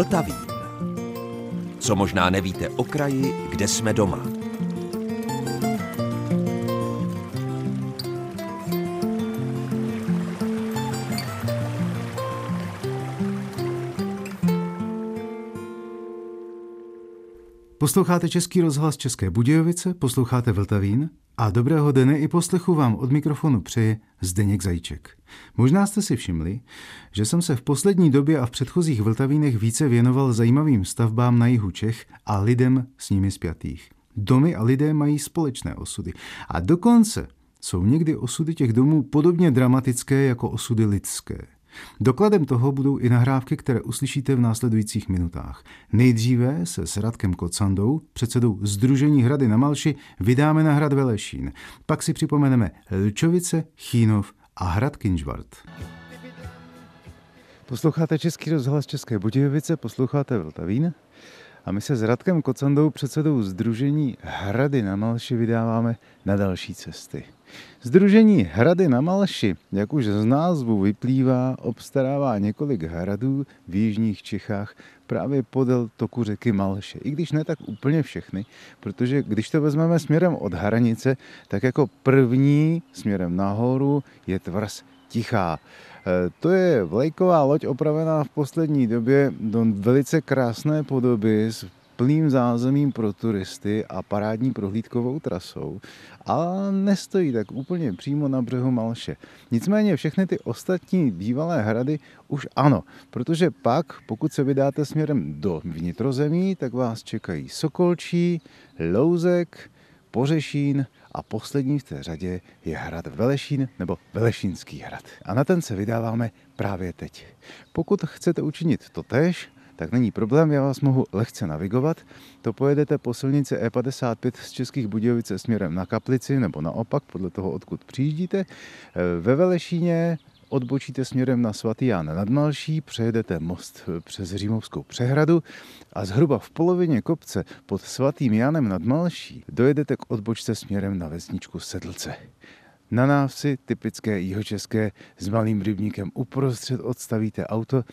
Vltavín. Co možná nevíte o kraji, kde jsme doma. Posloucháte Český rozhlas České Budějovice, posloucháte Vltavín a dobrého dne i poslechu vám od mikrofonu přeje Zdeněk Zajíček. Možná jste si všimli, že jsem se v poslední době a v předchozích Vltavínech více věnoval zajímavým stavbám na jihu Čech a lidem s nimi spjatých. Domy a lidé mají společné osudy a dokonce jsou někdy osudy těch domů podobně dramatické jako osudy lidské. Dokladem toho budou i nahrávky, které uslyšíte v následujících minutách. Nejdříve se s Radkem Kocandou, předsedou Združení Hrady na Malši, vydáme na hrad Velešín. Pak si připomeneme Lčovice, Chínov a Hrad Kinžvart. Posloucháte Český rozhlas České Budějovice, posloucháte Vltavín a my se s Radkem Kocandou, předsedou Združení Hrady na Malši, vydáváme na další cesty. Združení Hrady na Malši, jak už z názvu vyplývá, obstarává několik hradů v jižních Čechách právě podél toku řeky Malše. I když ne tak úplně všechny, protože když to vezmeme směrem od hranice, tak jako první směrem nahoru je tvrz Tichá. E, to je vlajková loď opravená v poslední době do velice krásné podoby s plným zázemím pro turisty a parádní prohlídkovou trasou a nestojí tak úplně přímo na břehu Malše. Nicméně všechny ty ostatní bývalé hrady už ano, protože pak, pokud se vydáte směrem do vnitrozemí, tak vás čekají Sokolčí, Louzek, Pořešín a poslední v té řadě je hrad Velešín nebo Velešínský hrad. A na ten se vydáváme právě teď. Pokud chcete učinit to tež, tak není problém, já vás mohu lehce navigovat. To pojedete po silnici E55 z Českých Budějovice směrem na Kaplici nebo naopak, podle toho, odkud přijíždíte. Ve Velešíně odbočíte směrem na svatý Jan nad Malší, přejedete most přes Římovskou přehradu a zhruba v polovině kopce pod svatým Janem nad Malší dojedete k odbočce směrem na vesničku Sedlce. Na návsi, typické jihočeské, s malým rybníkem uprostřed odstavíte auto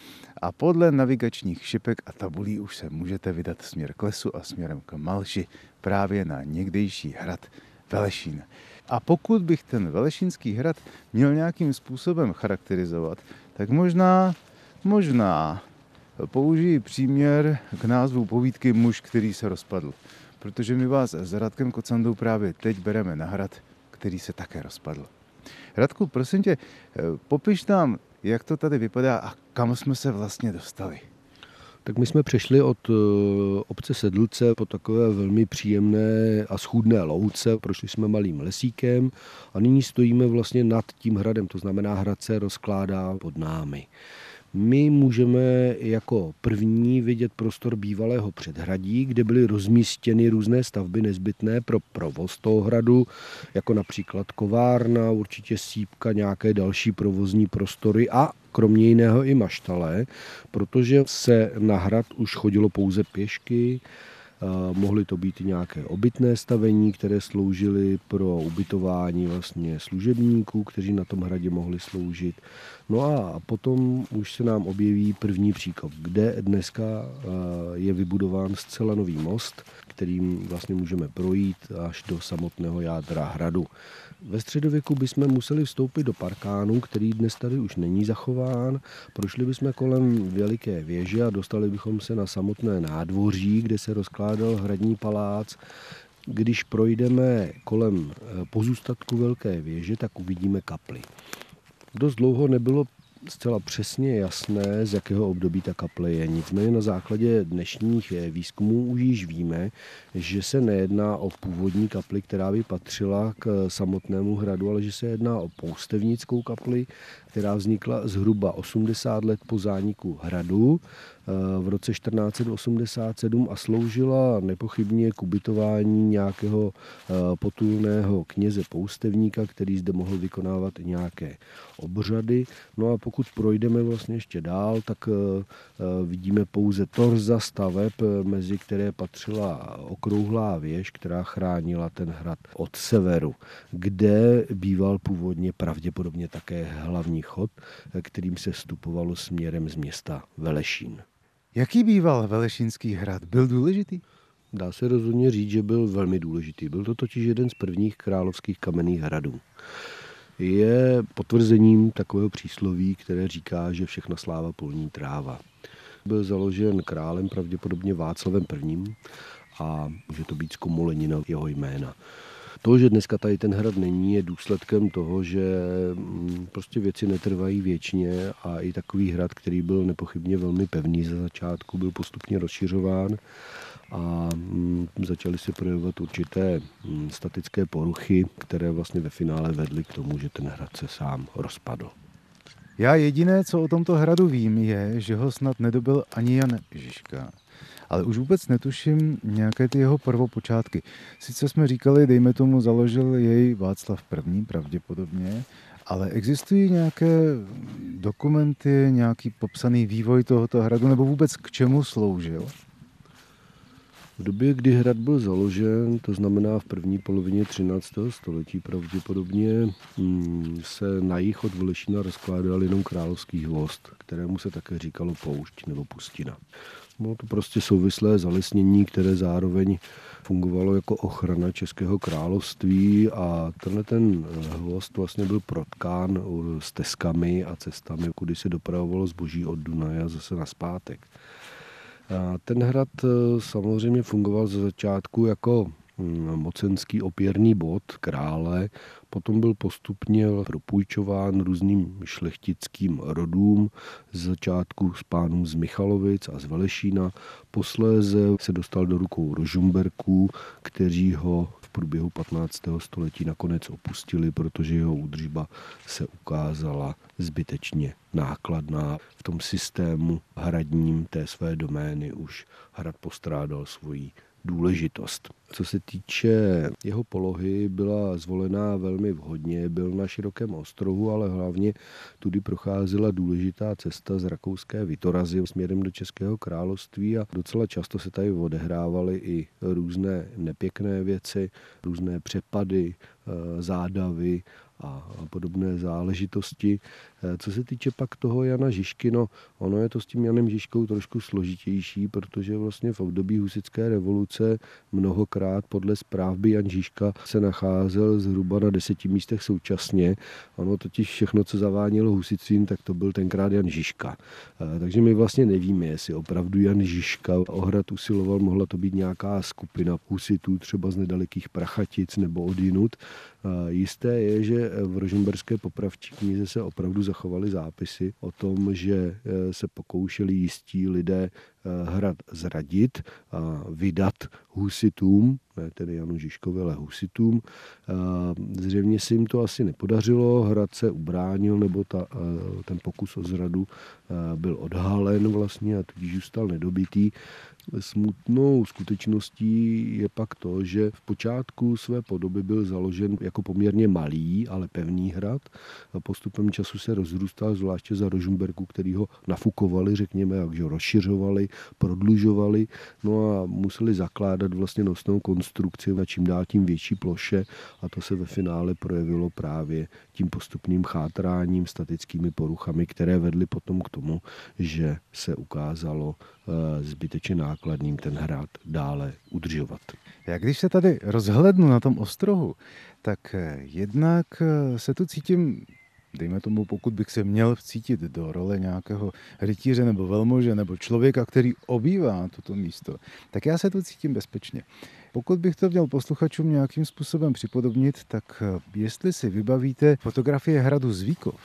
a podle navigačních šipek a tabulí už se můžete vydat směr k lesu a směrem k Malši, právě na někdejší hrad Velešín. A pokud bych ten Velešínský hrad měl nějakým způsobem charakterizovat, tak možná, možná použiji příměr k názvu povídky Muž, který se rozpadl. Protože my vás s Radkem Kocandou právě teď bereme na hrad, který se také rozpadl. Radku, prosím tě, popiš nám, jak to tady vypadá a kam jsme se vlastně dostali. Tak my jsme přešli od eh, obce Sedlce po takové velmi příjemné a schůdné louce, prošli jsme malým lesíkem a nyní stojíme vlastně nad tím hradem, to znamená hrad se rozkládá pod námi. My můžeme jako první vidět prostor bývalého předhradí, kde byly rozmístěny různé stavby nezbytné pro provoz toho hradu, jako například kovárna, určitě sípka, nějaké další provozní prostory a kromě jiného i maštale, protože se na hrad už chodilo pouze pěšky, Mohly to být nějaké obytné stavení, které sloužily pro ubytování vlastně služebníků, kteří na tom hradě mohli sloužit. No a potom už se nám objeví první příkop, kde dneska je vybudován zcela nový most, kterým vlastně můžeme projít až do samotného jádra hradu. Ve středověku bychom museli vstoupit do parkánu, který dnes tady už není zachován. Prošli bychom kolem veliké věže a dostali bychom se na samotné nádvoří, kde se rozkládal hradní palác. Když projdeme kolem eh, pozůstatku velké věže, tak uvidíme kapli. Dost dlouho nebylo zcela přesně jasné, z jakého období ta kaple je. Nicméně na základě dnešních eh, výzkumů už již víme, že se nejedná o původní kapli, která by patřila k eh, samotnému hradu, ale že se jedná o poustevnickou kapli, která vznikla zhruba 80 let po zániku hradu v roce 1487 a sloužila nepochybně k ubytování nějakého eh, potulného kněze poustevníka, který zde mohl vykonávat nějaké obřady. No a pokud projdeme vlastně ještě dál, tak eh, vidíme pouze torza staveb, mezi které patřila okrouhlá věž, která chránila ten hrad od severu, kde býval původně pravděpodobně také hlavní chod, kterým se vstupovalo směrem z města Velešín. Jaký býval Velešínský hrad? Byl důležitý? Dá se rozhodně říct, že byl velmi důležitý. Byl to totiž jeden z prvních královských kamenných hradů. Je potvrzením takového přísloví, které říká, že všechna sláva polní tráva. Byl založen králem pravděpodobně Václavem I. a může to být zkomolenina jeho jména. To, že dneska tady ten hrad není, je důsledkem toho, že mm, prostě věci netrvají věčně a i takový hrad, který byl nepochybně velmi pevný za začátku, byl postupně rozšiřován a mm, začaly se projevovat určité mm, statické poruchy, které vlastně ve finále vedly k tomu, že ten hrad se sám rozpadl. Já jediné, co o tomto hradu vím, je, že ho snad nedobil ani Jan Žižka ale už vůbec netuším nějaké ty jeho prvopočátky. Sice jsme říkali, dejme tomu, založil jej Václav I. pravděpodobně, ale existují nějaké dokumenty, nějaký popsaný vývoj tohoto hradu, nebo vůbec k čemu sloužil? V době, kdy hrad byl založen, to znamená v první polovině 13. století pravděpodobně, hmm, se na jich od Volešína rozkládal jenom královský hvost, kterému se také říkalo poušť nebo pustina. Bylo to prostě souvislé zalesnění, které zároveň fungovalo jako ochrana Českého království a tenhle ten hvost vlastně byl protkán stezkami a cestami, kudy se dopravovalo zboží od Dunaje zase na zpátek. Ten hrad eh, samozřejmě fungoval ze začátku jako mocenský opěrný bod krále, potom byl postupně propůjčován různým šlechtickým rodům, z začátku s pánům z Michalovic a z Velešína, posléze se dostal do rukou Rožumberků, kteří ho v průběhu 15. století nakonec opustili, protože jeho údržba se ukázala zbytečně nákladná. V tom systému hradním té své domény už hrad postrádal svoji důležitost. Co se týče jeho polohy, byla zvolená velmi vhodně, byl na širokém ostrohu, ale hlavně tudy procházela důležitá cesta z rakouské Vitorazy směrem do Českého království a docela často se tady odehrávaly i různé nepěkné věci, různé přepady, eh, zádavy a podobné záležitosti. Eh, co se týče pak toho Jana Žižky, no ono je to s tím Janem Žižkou trošku složitější, protože vlastně v období husické revoluce mnohokrát podle zpráv by Jan Žižka se nacházel zhruba na deseti místech současně. Ono totiž všechno, co zavánilo husicím, tak to byl tenkrát Jan Žižka. Eh, takže my vlastně nevíme, jestli opravdu Jan Žižka ohrad usiloval, mohla to být nějaká skupina husitů, třeba z nedalekých Prachatic nebo odinut. Eh, jisté je, že v Rožemberské popravčí knize se opravdu zachovaly zápisy o tom, že eh, se pokoušeli jistí lidé eh, hrad zradit a vydat husitům, ne tedy Janu Žižkovi, ale husitům. Zřejmě se jim to asi nepodařilo, hrad se ubránil, nebo ta, ten pokus o zradu byl odhalen vlastně a tudíž zůstal nedobitý. Smutnou skutečností je pak to, že v počátku své podoby byl založen jako poměrně malý, ale pevný hrad. A postupem času se rozrůstal, zvláště za Rožumberku, který ho nafukovali, řekněme, jakže rozšiřovali, prodlužovali, no a museli zakládat vlastně nosnou konstrukci na čím dál tím větší ploše a to se ve finále projevilo právě tím postupným chátráním, statickými poruchami, které vedly potom k tomu, že se ukázalo zbytečně nákladným ten hrad dále udržovat. Já když se tady rozhlednu na tom ostrohu, tak eh, jednak eh, se tu cítím dejme tomu, pokud bych se měl vcítit do role nějakého rytíře nebo velmože nebo člověka, který obývá toto místo, tak já se tu cítím bezpečně. Pokud bych to měl posluchačům nějakým způsobem připodobnit, tak eh, jestli si vybavíte fotografie hradu Zvíkov,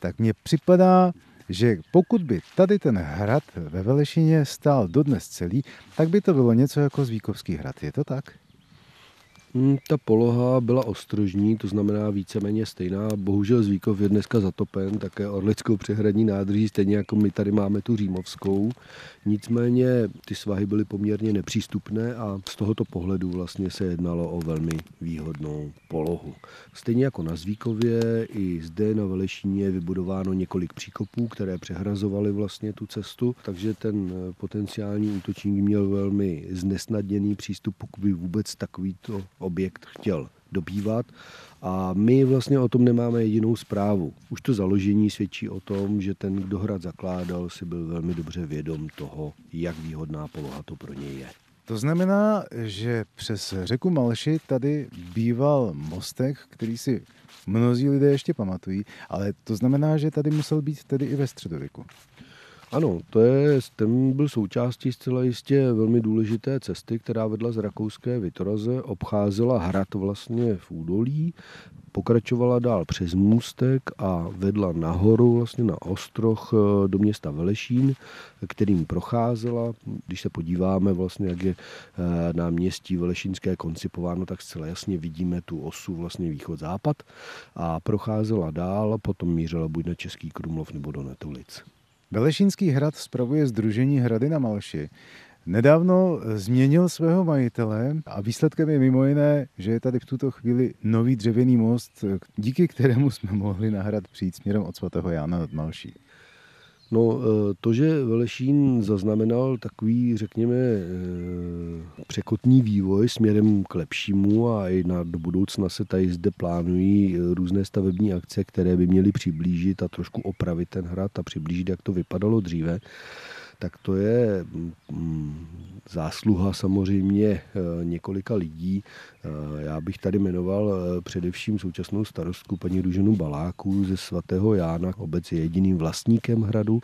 tak mně připadá, že pokud by tady ten hrad ve Velešině stál dodnes celý, tak by to bylo něco jako Zvíkovský hrad. Je to tak? Hmm, ta poloha byla ostrožní, to znamená víceméně stejná. Bohužel Zvíkov je dneska zatopen, také Orlickou přehradní nádrží, stejně jako my tady máme tu Římovskou. Nicméně ty svahy byly poměrně nepřístupné a z tohoto pohledu vlastně se jednalo o velmi výhodnou polohu. Stejně jako na Zvíkově, i zde na Velešíně je vybudováno několik příkopů, které přehrazovaly vlastně tu cestu, takže ten potenciální útočník měl velmi znesnadněný přístup, pokud by vůbec takovýto objekt chtěl dobývat a my vlastně o tom nemáme jedinou zprávu. Už to založení svědčí o tom, že ten, kdo hrad zakládal, si byl velmi dobře vědom toho, jak výhodná poloha to pro něj je. To znamená, že přes řeku Malši tady býval mostek, který si mnozí lidé ještě pamatují, ale to znamená, že tady musel být tedy i ve středověku. Ano, to je, ten byl součástí zcela jistě velmi důležité cesty, která vedla z rakouské Vytoraze, obcházela hrad vlastně v údolí, pokračovala dál přes můstek a vedla nahoru vlastně na ostroh eh, do města Velešín, kterým procházela. Když se podíváme vlastně, jak je eh, náměstí Velešínské koncipováno, tak zcela jasně vidíme tu osu vlastně východ-západ a procházela dál, potom mířila buď na Český Krumlov nebo do Netolic. Velešínský hrad spravuje Združení Hrady na Malši. Nedávno změnil svého majitele a výsledkem je mimo jiné, že je tady v tuto chvíli nový dřevěný most, díky kterému jsme mohli na hrad přijít směrem od svatého Jána nad Malší. No, eh, to, že Velešín zaznamenal takový, řekněme, eh, překotný vývoj směrem k lepšímu a i na, do budoucna se tady zde plánují eh, různé stavební akce, které by měly přiblížit a trošku opravit ten hrad a přiblížit, jak to vypadalo dříve, tak to je mm, zásluha samozřejmě několika lidí. Já bych tady jmenoval především současnou starostku paní Růženu Baláku ze svatého Jána. Obec je jediným vlastníkem hradu.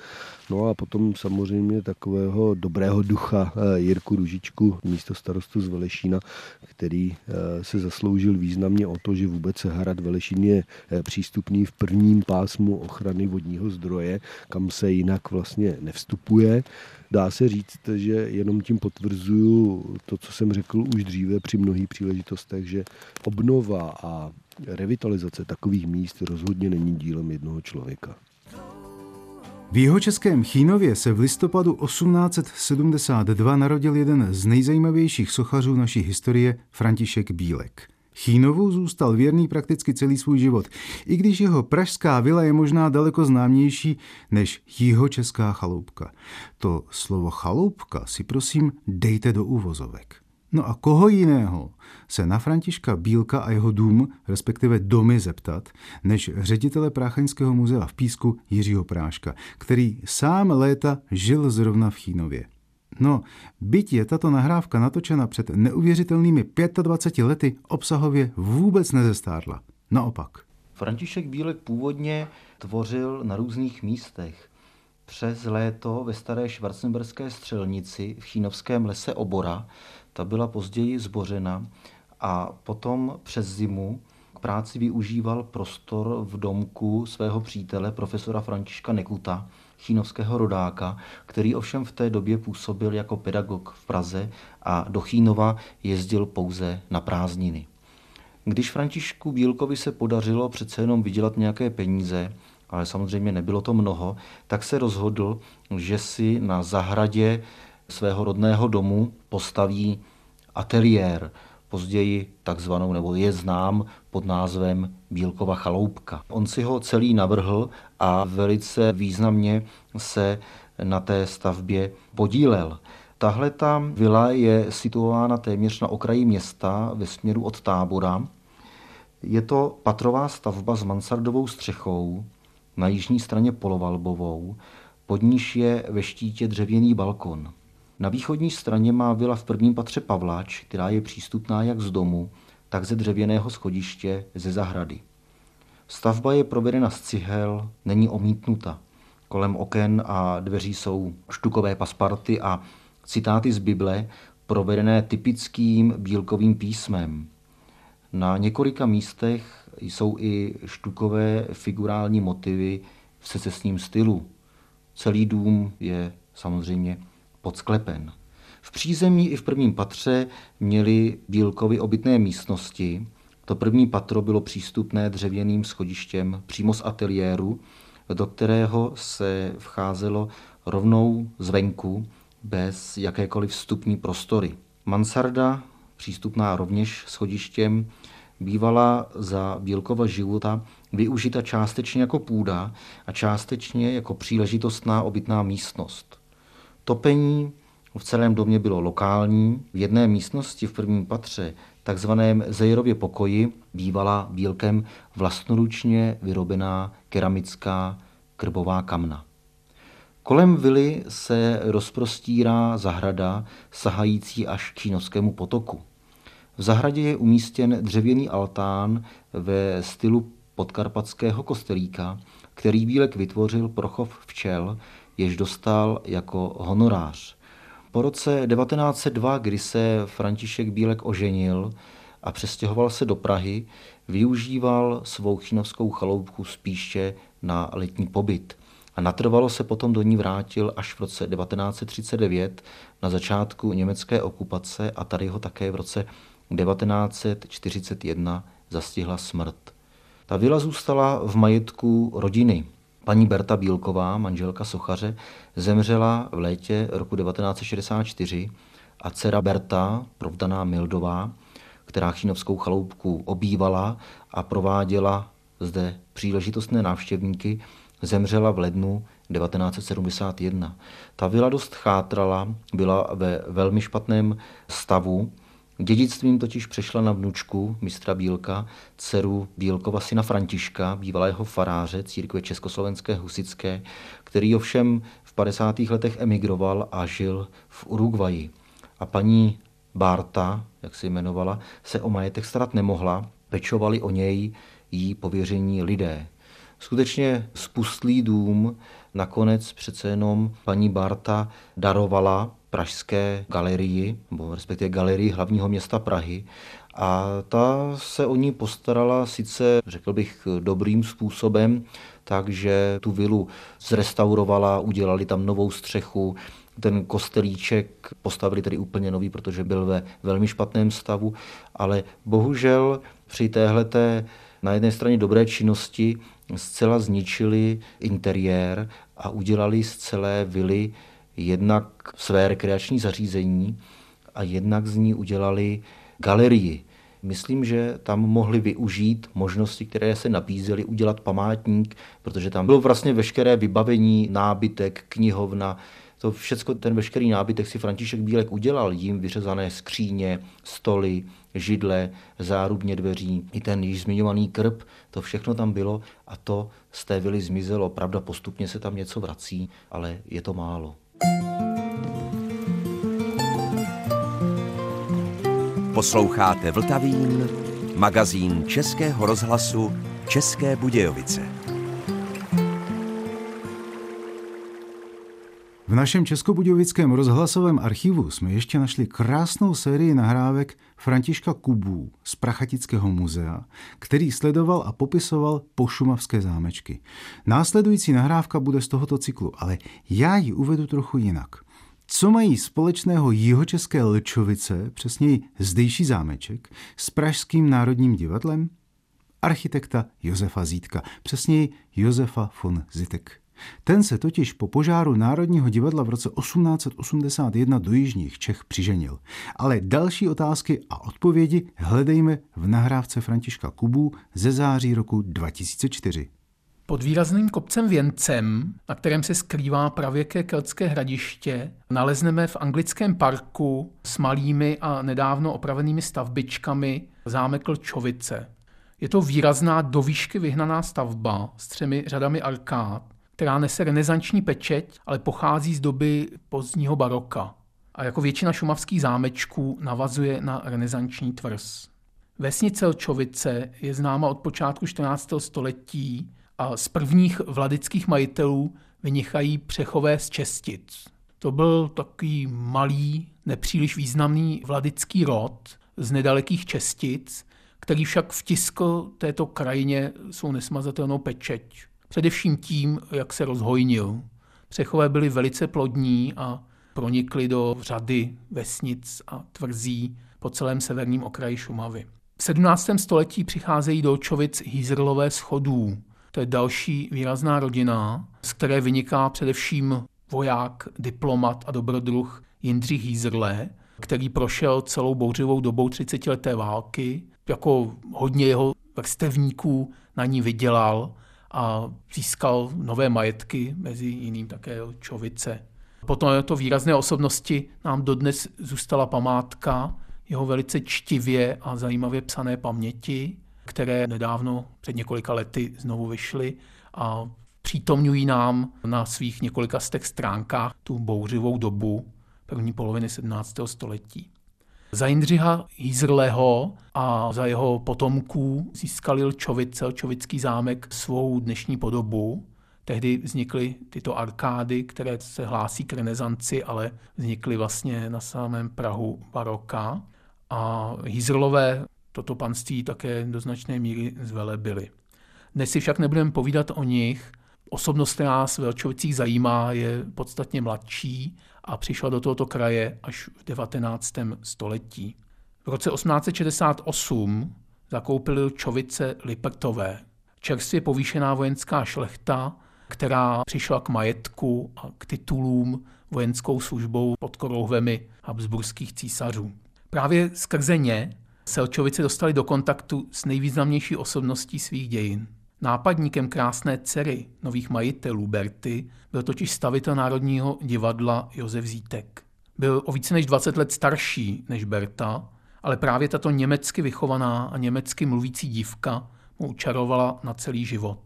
No a potom samozřejmě takového dobrého ducha Jirku Ružičku, místo starostu z Velešína, který se zasloužil významně o to, že vůbec hrad Velešín je přístupný v prvním pásmu ochrany vodního zdroje, kam se jinak vlastně nevstupuje. Dá se říct, že jenom tím potvrzuju to, co jsem řekl už dříve při mnohých příležitostech, že obnova a revitalizace takových míst rozhodně není dílem jednoho člověka. V jeho českém Chínově se v listopadu 1872 narodil jeden z nejzajímavějších sochařů naší historie, František Bílek. Chínovu zůstal věrný prakticky celý svůj život, i když jeho pražská vila je možná daleko známější než jeho česká chaloupka. To slovo chaloupka si prosím dejte do úvozovek. No a koho jiného se na Františka Bílka a jeho dům, respektive domy zeptat, než ředitele Práchaňského muzea v Písku Jiřího Práška, který sám léta žil zrovna v Chínově. No, byť je tato nahrávka natočena před neuvěřitelnými 25 lety, obsahově vůbec nezestárla. Naopak. František Bílek původně tvořil na různých místech. Přes léto ve staré švarcemberské střelnici v Chínovském lese Obora, ta byla později zbořena a potom přes zimu k práci využíval prostor v domku svého přítele, profesora Františka Nekuta, chínovského rodáka, který ovšem v té době působil jako pedagog v Praze a do Chínova jezdil pouze na prázdniny. Když Františku Bílkovi se podařilo přece jenom vydělat nějaké peníze, ale samozřejmě nebylo to mnoho, tak se rozhodl, že si na zahradě svého rodného domu postaví ateliér, později takzvanou, nebo je znám pod názvem Bílkova chaloupka. On si ho celý navrhl a velice významně se na té stavbě podílel. Tahle ta vila je situována téměř na okraji města ve směru od tábora. Je to patrová stavba s mansardovou střechou, na jižní straně polovalbovou, pod níž je ve štítě dřevěný balkon. Na východní straně má vila v prvním patře Pavláč, která je přístupná jak z domu, tak ze dřevěného schodiště ze zahrady. Stavba je provedena z cihel, není omítnuta. Kolem oken a dveří jsou štukové pasparty a citáty z Bible, provedené typickým bílkovým písmem. Na několika místech jsou i štukové figurální motivy v secesním stylu. Celý dům je samozřejmě podsklepen. V přízemí i v prvním patře měli Bílkovi obytné místnosti. To první patro bylo přístupné dřevěným schodištěm přímo z ateliéru, do kterého se vcházelo rovnou zvenku, bez jakékoliv vstupní prostory. Mansarda, přístupná rovněž schodištěm, bývala za Bílkova života využita částečně jako půda a částečně jako příležitostná obytná místnost. Topení v celém domě bylo lokální. V jedné místnosti v prvním patře takzvaném Zejrově pokoji bývala bílkem vlastnoručně vyrobená keramická krbová kamna. Kolem vily se rozprostírá zahrada sahající až k Čínovskému potoku. V zahradě je umístěn dřevěný altán ve stylu podkarpatského kostelíka, který Bílek vytvořil pro chov včel, jež dostal jako honorář. Po roce 1902, kdy se František Bílek oženil a přestěhoval se do Prahy, využíval svou chinovskou chaloupku spíše na letní pobyt. A natrvalo se potom do ní vrátil až v roce 1939 na začátku německé okupace a tady ho také v roce 1941 zastihla smrt. Ta vila zůstala v majetku rodiny. Paní Berta Bílková, manželka sochaře, zemřela v létě roku 1964 a dcera Berta, provdaná Mildová, která Chínovskou chaloupku obývala a prováděla zde příležitostné návštěvníky, zemřela v lednu 1971. Ta vila dost chátrala, byla ve velmi špatném stavu, Dědictvím totiž přešla na vnučku mistra Bílka, dceru Bílkova syna Františka, bývalého faráře církve Československé husické, který ovšem v 50. letech emigroval a žil v Uruguayi. A paní Bárta, jak se jmenovala, se o majetek starat nemohla, pečovali o něj jí pověření lidé. Skutečně spustlý dům nakonec přece jenom paní Barta darovala pražské galerii, nebo respektive galerii hlavního města Prahy. A ta se o ní postarala sice, řekl bych, dobrým způsobem, takže tu vilu zrestaurovala, udělali tam novou střechu, ten kostelíček postavili tedy úplně nový, protože byl ve velmi špatném stavu, ale bohužel při téhleté na jedné straně dobré činnosti zcela zničili interiér a udělali z celé vily jednak své rekreační zařízení a jednak z ní udělali galerii. Myslím, že tam mohli využít možnosti, které se nabízely, udělat památník, protože tam bylo vlastně veškeré vybavení, nábytek, knihovna, to všechno, ten veškerý nábytek si František Bílek udělal, jim vyřezané skříně, stoly, židle, zárubně dveří, i ten již zmiňovaný krb, to všechno tam bylo a to z té vily zmizelo. Pravda, postupně se tam něco vrací, ale je to málo. Posloucháte Vltavín, magazín Českého rozhlasu České Budějovice. V našem Českobudějovickém rozhlasovém archivu jsme ještě našli krásnou sérii nahrávek Františka Kubů z Prachatického muzea, který sledoval a popisoval pošumavské zámečky. Následující nahrávka bude z tohoto cyklu, ale já ji uvedu trochu jinak. Co mají společného jihočeské Lčovice, přesněji zdejší zámeček, s Pražským národním divadlem? Architekta Josefa Zítka, přesněji Josefa von Zitek. Ten se totiž po požáru Národního divadla v roce 1881 do Jižních Čech přiženil. Ale další otázky a odpovědi hledejme v nahrávce Františka Kubu ze září roku 2004. Pod výrazným kopcem Věncem, na kterém se skrývá pravěké keltské hradiště, nalezneme v anglickém parku s malými a nedávno opravenými stavbičkami zámek Lčovice. Je to výrazná do výšky vyhnaná stavba s třemi řadami arkád, která nese renesanční pečeť, ale pochází z doby pozdního baroka a jako většina šumavských zámečků navazuje na renesanční tvrz. Vesnice Lčovice je známa od počátku 14. století a z prvních vladických majitelů vynichají přechové z Čestic. To byl takový malý, nepříliš významný vladický rod z nedalekých Čestic, který však vtiskl této krajině svou nesmazatelnou pečeť. Především tím, jak se rozhojnil. Přechové byly velice plodní a pronikly do řady vesnic a tvrzí po celém severním okraji Šumavy. V 17. století přicházejí do Čovic Hýzrlové schodů. To je další výrazná rodina, z které vyniká především voják, diplomat a dobrodruh Jindřich Hýzrle, který prošel celou bouřivou dobou 30 leté války. Jako hodně jeho vrstevníků na ní vydělal a získal nové majetky, mezi jiným také Čovice. Potom to výrazné osobnosti nám dodnes zůstala památka jeho velice čtivě a zajímavě psané paměti, které nedávno před několika lety znovu vyšly a přítomňují nám na svých několika stek stránkách tu bouřivou dobu první poloviny 17. století. Za Jindřicha Jízrleho a za jeho potomků získal Ilčovic, Celčovický zámek svou dnešní podobu. Tehdy vznikly tyto arkády, které se hlásí k renesanci, ale vznikly vlastně na samém Prahu baroka. A Jízrlové toto panství také do značné míry zvelebili. Dnes si však nebudeme povídat o nich. Osobnost, která nás v Velčovicích zajímá, je podstatně mladší a přišla do tohoto kraje až v 19. století. V roce 1868 zakoupili Čovice Lipertové, čerstvě povýšená vojenská šlechta, která přišla k majetku a k titulům vojenskou službou pod korouhvemi habsburských císařů. Právě skrze ně Selčovice dostali do kontaktu s nejvýznamnější osobností svých dějin. Nápadníkem krásné dcery nových majitelů Berty byl totiž stavitel Národního divadla Josef Zítek. Byl o více než 20 let starší než Berta, ale právě tato německy vychovaná a německy mluvící dívka mu učarovala na celý život.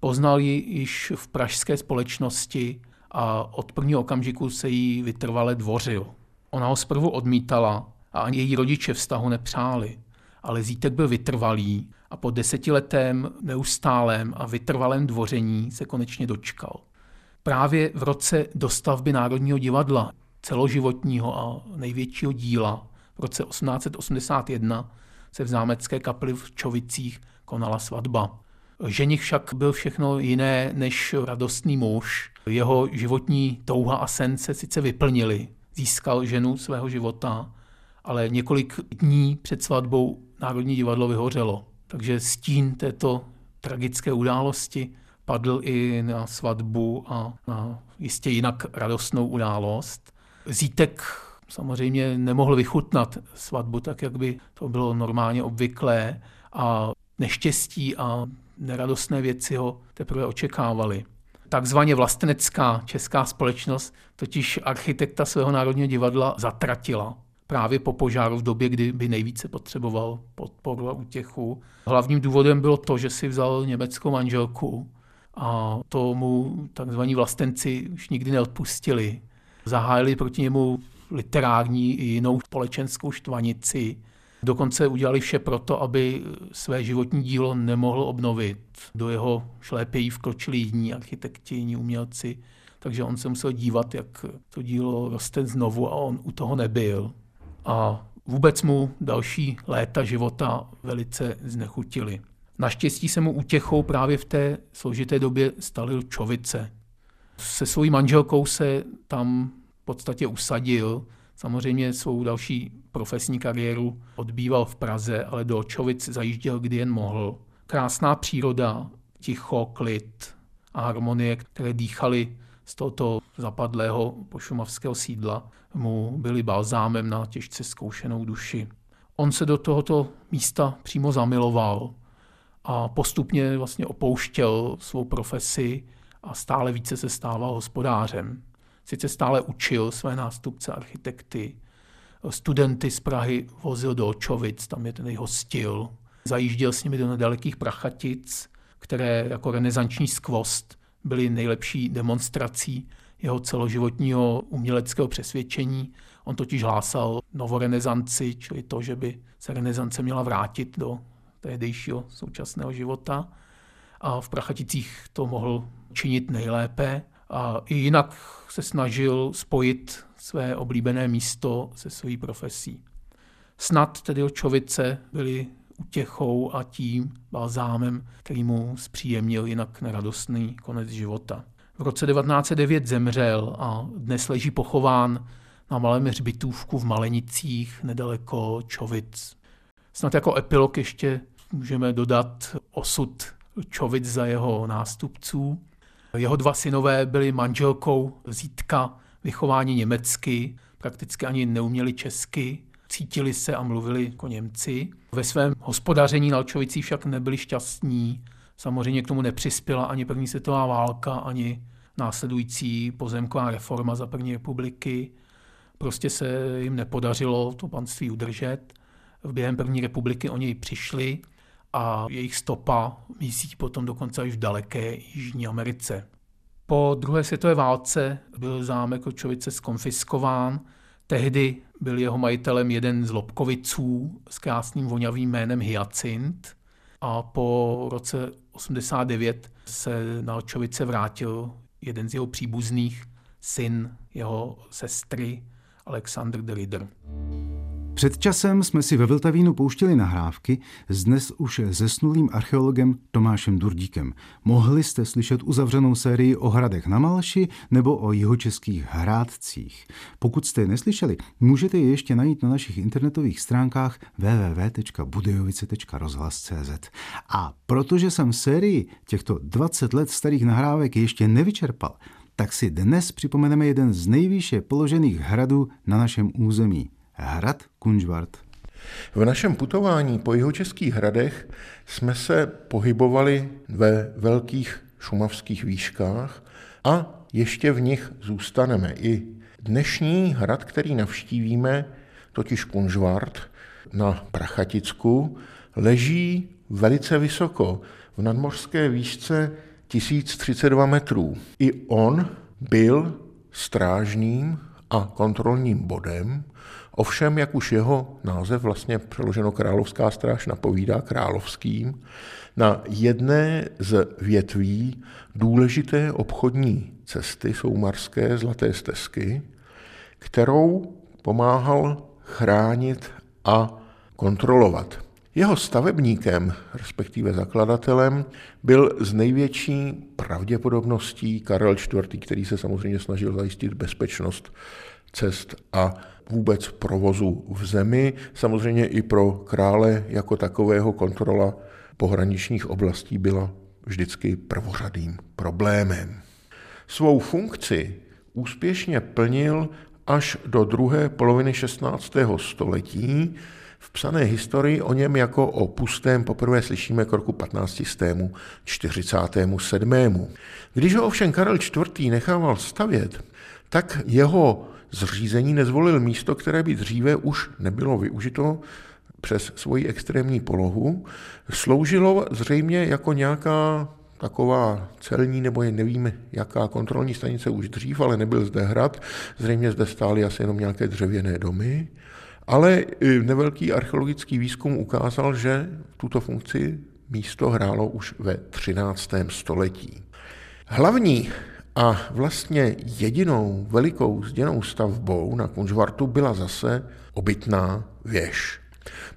Poznal ji již v pražské společnosti a od prvního okamžiku se jí vytrvale dvořil. Ona ho zprvu odmítala a ani její rodiče vztahu nepřáli, ale Zítek byl vytrvalý a po desetiletém neustálém a vytrvalém dvoření se konečně dočkal. Právě v roce dostavby Národního divadla, celoživotního a největšího díla, v roce 1881 se v zámecké kapli v Čovicích konala svatba. Ženich však byl všechno jiné než radostný muž. Jeho životní touha a sen se sice vyplnili. Získal ženu svého života, ale několik dní před svatbou Národní divadlo vyhořelo. Takže stín této tragické události padl i na svatbu a na jistě jinak radostnou událost. Zítek samozřejmě nemohl vychutnat svatbu tak, jak by to bylo normálně obvyklé a neštěstí a neradostné věci ho teprve očekávali. Takzvaně vlastenecká česká společnost totiž architekta svého národního divadla zatratila právě po požáru v době, kdy by nejvíce potřeboval podporu a útěchu. Hlavním důvodem bylo to, že si vzal německou manželku a tomu takzvaní vlastenci už nikdy neodpustili. Zahájili proti němu literární i jinou společenskou štvanici. Dokonce udělali vše proto, aby své životní dílo nemohl obnovit. Do jeho šlépějí vkročili jiní architekti, jiní umělci, takže on se musel dívat, jak to dílo roste znovu a on u toho nebyl a vůbec mu další léta života velice znechutili. Naštěstí se mu útěchou právě v té složité době stalil Čovice. Se svojí manželkou se tam v podstatě usadil. Samozřejmě svou další profesní kariéru odbýval v Praze, ale do Čovic zajížděl, kdy jen mohl. Krásná příroda, ticho, klid a harmonie, které dýchaly z tohoto zapadlého pošumavského sídla mu byli balzámem na těžce zkoušenou duši. On se do tohoto místa přímo zamiloval a postupně vlastně opouštěl svou profesi a stále více se stával hospodářem. Sice stále učil své nástupce architekty, studenty z Prahy vozil do Očovic, tam je ten jeho styl. Zajížděl s nimi do nedalekých Prachatic, které jako renesanční skvost byly nejlepší demonstrací jeho celoživotního uměleckého přesvědčení. On totiž hlásal novorenesanci, čili to, že by se renesance měla vrátit do tehdejšího současného života. A v Prachaticích to mohl činit nejlépe. A i jinak se snažil spojit své oblíbené místo se svojí profesí. Snad tedy Očovice byly utěchou a tím balzámem, který mu zpříjemnil jinak neradostný konec života. V roce 1909 zemřel a dnes leží pochován na malém hřbitůvku v Malenicích nedaleko Čovic. Snad jako epilog ještě můžeme dodat osud Čovic za jeho nástupců. Jeho dva synové byli manželkou Zítka, vychování německy, prakticky ani neuměli česky, cítili se a mluvili jako Němci. Ve svém hospodaření na Lčovicích však nebyli šťastní. Samozřejmě k tomu nepřispěla ani první světová válka, ani následující pozemková reforma za první republiky. Prostě se jim nepodařilo to panství udržet. V během první republiky o něj přišli a jejich stopa mísí potom dokonce až v daleké Jižní Americe. Po druhé světové válce byl zámek Očovice skonfiskován. Tehdy byl jeho majitelem jeden z Lobkoviců s krásným vonavým jménem Hyacint a po roce 89 se na Očovice vrátil jeden z jeho příbuzných, syn jeho sestry Alexander de Rieder. Před časem jsme si ve Vltavínu pouštěli nahrávky s dnes už zesnulým archeologem Tomášem Durdíkem. Mohli jste slyšet uzavřenou sérii o hradech na Malši nebo o jihočeských hrádcích. Pokud jste je neslyšeli, můžete je ještě najít na našich internetových stránkách www.budejovice.rozhlas.cz. A protože jsem sérii těchto 20 let starých nahrávek ještě nevyčerpal, tak si dnes připomeneme jeden z nejvýše položených hradů na našem území – hrad Kunžvart. V našem putování po jihočeských hradech jsme se pohybovali ve velkých šumavských výškách a ještě v nich zůstaneme. I dnešní hrad, který navštívíme, totiž Kunžvart na Prachaticku, leží velice vysoko, v nadmořské výšce 1032 metrů. I on byl strážným a kontrolním bodem Ovšem, jak už jeho název vlastně přeloženo Královská stráž napovídá královským, na jedné z větví důležité obchodní cesty soumarské Zlaté stezky, kterou pomáhal chránit a kontrolovat. Jeho stavebníkem, respektive zakladatelem, byl z největší pravděpodobností Karel IV., který se samozřejmě snažil zajistit bezpečnost cest a vůbec provozu v zemi. Samozřejmě i pro krále jako takového kontrola pohraničních oblastí byla vždycky prvořadým problémem. Svou funkci úspěšně plnil až do druhé poloviny 16. století. V psané historii o něm jako o pustém poprvé slyšíme k roku 1547. Když ho ovšem Karel IV. nechával stavět, tak jeho zřízení nezvolil místo, které by dříve už nebylo využito přes svoji extrémní polohu. Sloužilo zřejmě jako nějaká taková celní nebo je nevíme jaká kontrolní stanice už dřív, ale nebyl zde hrad. Zřejmě zde stály asi jenom nějaké dřevěné domy. Ale nevelký archeologický výzkum ukázal, že tuto funkci místo hrálo už ve 13. století. Hlavní a vlastně jedinou velikou zděnou stavbou na Kunžvartu byla zase obytná věž.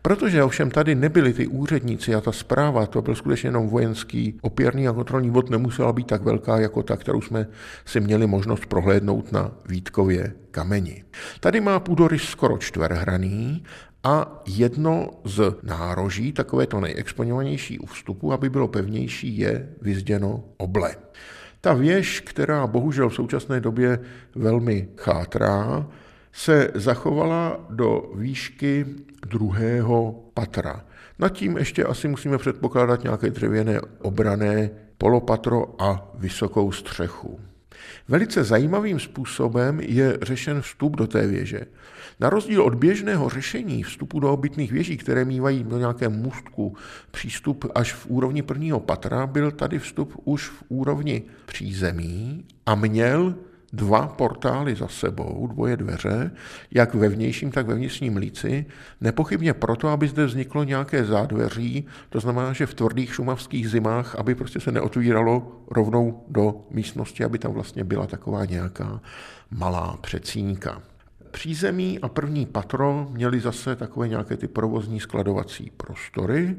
Protože ovšem tady nebyli ty úředníci a ta zpráva, to byl skutečně jenom vojenský opěrný a kontrolní bod, nemusela být tak velká jako ta, kterou jsme si měli možnost prohlédnout na Vítkově kameni. Tady má půdorys skoro čtverhraný a jedno z nároží, takové to nejexponovanější u vstupu, aby bylo pevnější, je vyzděno oble. Ta věž, která bohužel v současné době velmi chátrá, se zachovala do výšky druhého patra. Nad tím ještě asi musíme předpokládat nějaké dřevěné obrané polopatro a vysokou střechu. Velice zajímavým způsobem je řešen vstup do té věže. Na rozdíl od běžného řešení vstupu do obytných věží, které mývají do nějaké můstku přístup až v úrovni prvního patra, byl tady vstup už v úrovni přízemí a měl dva portály za sebou, dvoje dveře, jak ve vnějším, tak ve vnitřním líci, nepochybně proto, aby zde vzniklo nějaké zádveří, to znamená, že v tvrdých šumavských zimách, aby prostě se neotvíralo rovnou do místnosti, aby tam vlastně byla taková nějaká malá přecínka. Přízemí a první patro měly zase takové nějaké ty provozní skladovací prostory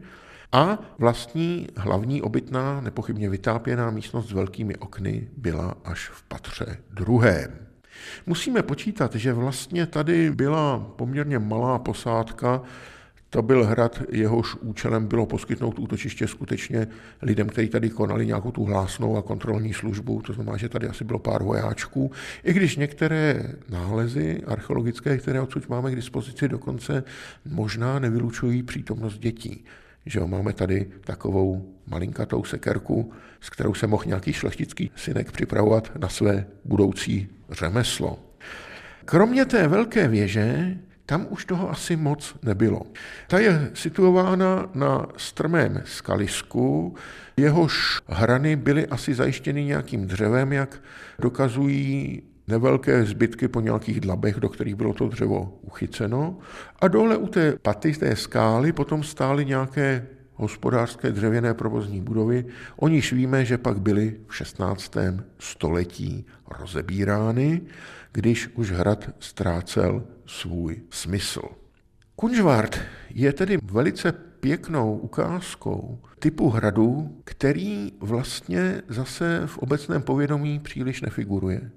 a vlastní hlavní obytná, nepochybně vytápěná místnost s velkými okny byla až v patře druhém. Musíme počítat, že vlastně tady byla poměrně malá posádka to byl hrad, jehož účelem bylo poskytnout útočiště skutečně lidem, kteří tady konali nějakou tu hlásnou a kontrolní službu, to znamená, že tady asi bylo pár vojáčků, i když některé nálezy archeologické, které odsud máme k dispozici, dokonce možná nevylučují přítomnost dětí. Že jo, máme tady takovou malinkatou sekerku, s kterou se mohl nějaký šlechtický synek připravovat na své budoucí řemeslo. Kromě té velké věže, tam už toho asi moc nebylo. Ta je situována na strmém skalisku, jehož hrany byly asi zajištěny nějakým dřevem, jak dokazují nevelké zbytky po nějakých dlabech, do kterých bylo to dřevo uchyceno. A dole u té paty, té skály, potom stály nějaké hospodářské dřevěné provozní budovy, o níž víme, že pak byly v 16. století rozebírány, když už hrad ztrácel svůj smysl. Kunžvart je tedy velice pěknou ukázkou typu hradu, který vlastně zase v obecném povědomí příliš nefiguruje.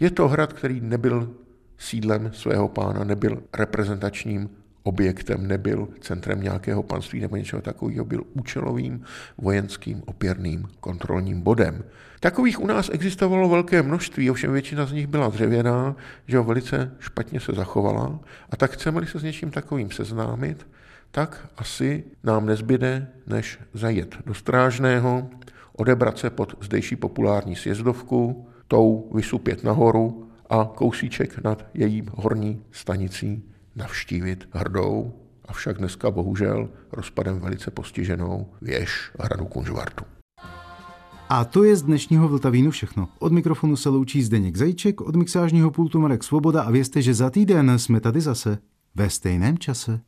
Je to hrad, který nebyl sídlem svého pána, nebyl reprezentačním objektem, nebyl centrem nějakého panství nebo něčeho takového, byl účelovým vojenským opěrným kontrolním bodem. Takových u nás existovalo velké množství, ovšem většina z nich byla dřevěná, že ho velice špatně se zachovala a tak chceme-li se s něčím takovým seznámit, tak asi nám nezbyde, než zajet do Strážného, odebrat se pod zdejší populární sjezdovku, tou vysupět nahoru a kousíček nad její horní stanicí navštívit hrdou, avšak dneska bohužel rozpadem velice postiženou věž hradu Kunžvartu. A to je z dnešního Vltavínu všechno. Od mikrofonu se loučí Zdeněk Zajíček, od mixážního pultu Marek Svoboda a vězte, že za týden jsme tady zase ve stejném čase.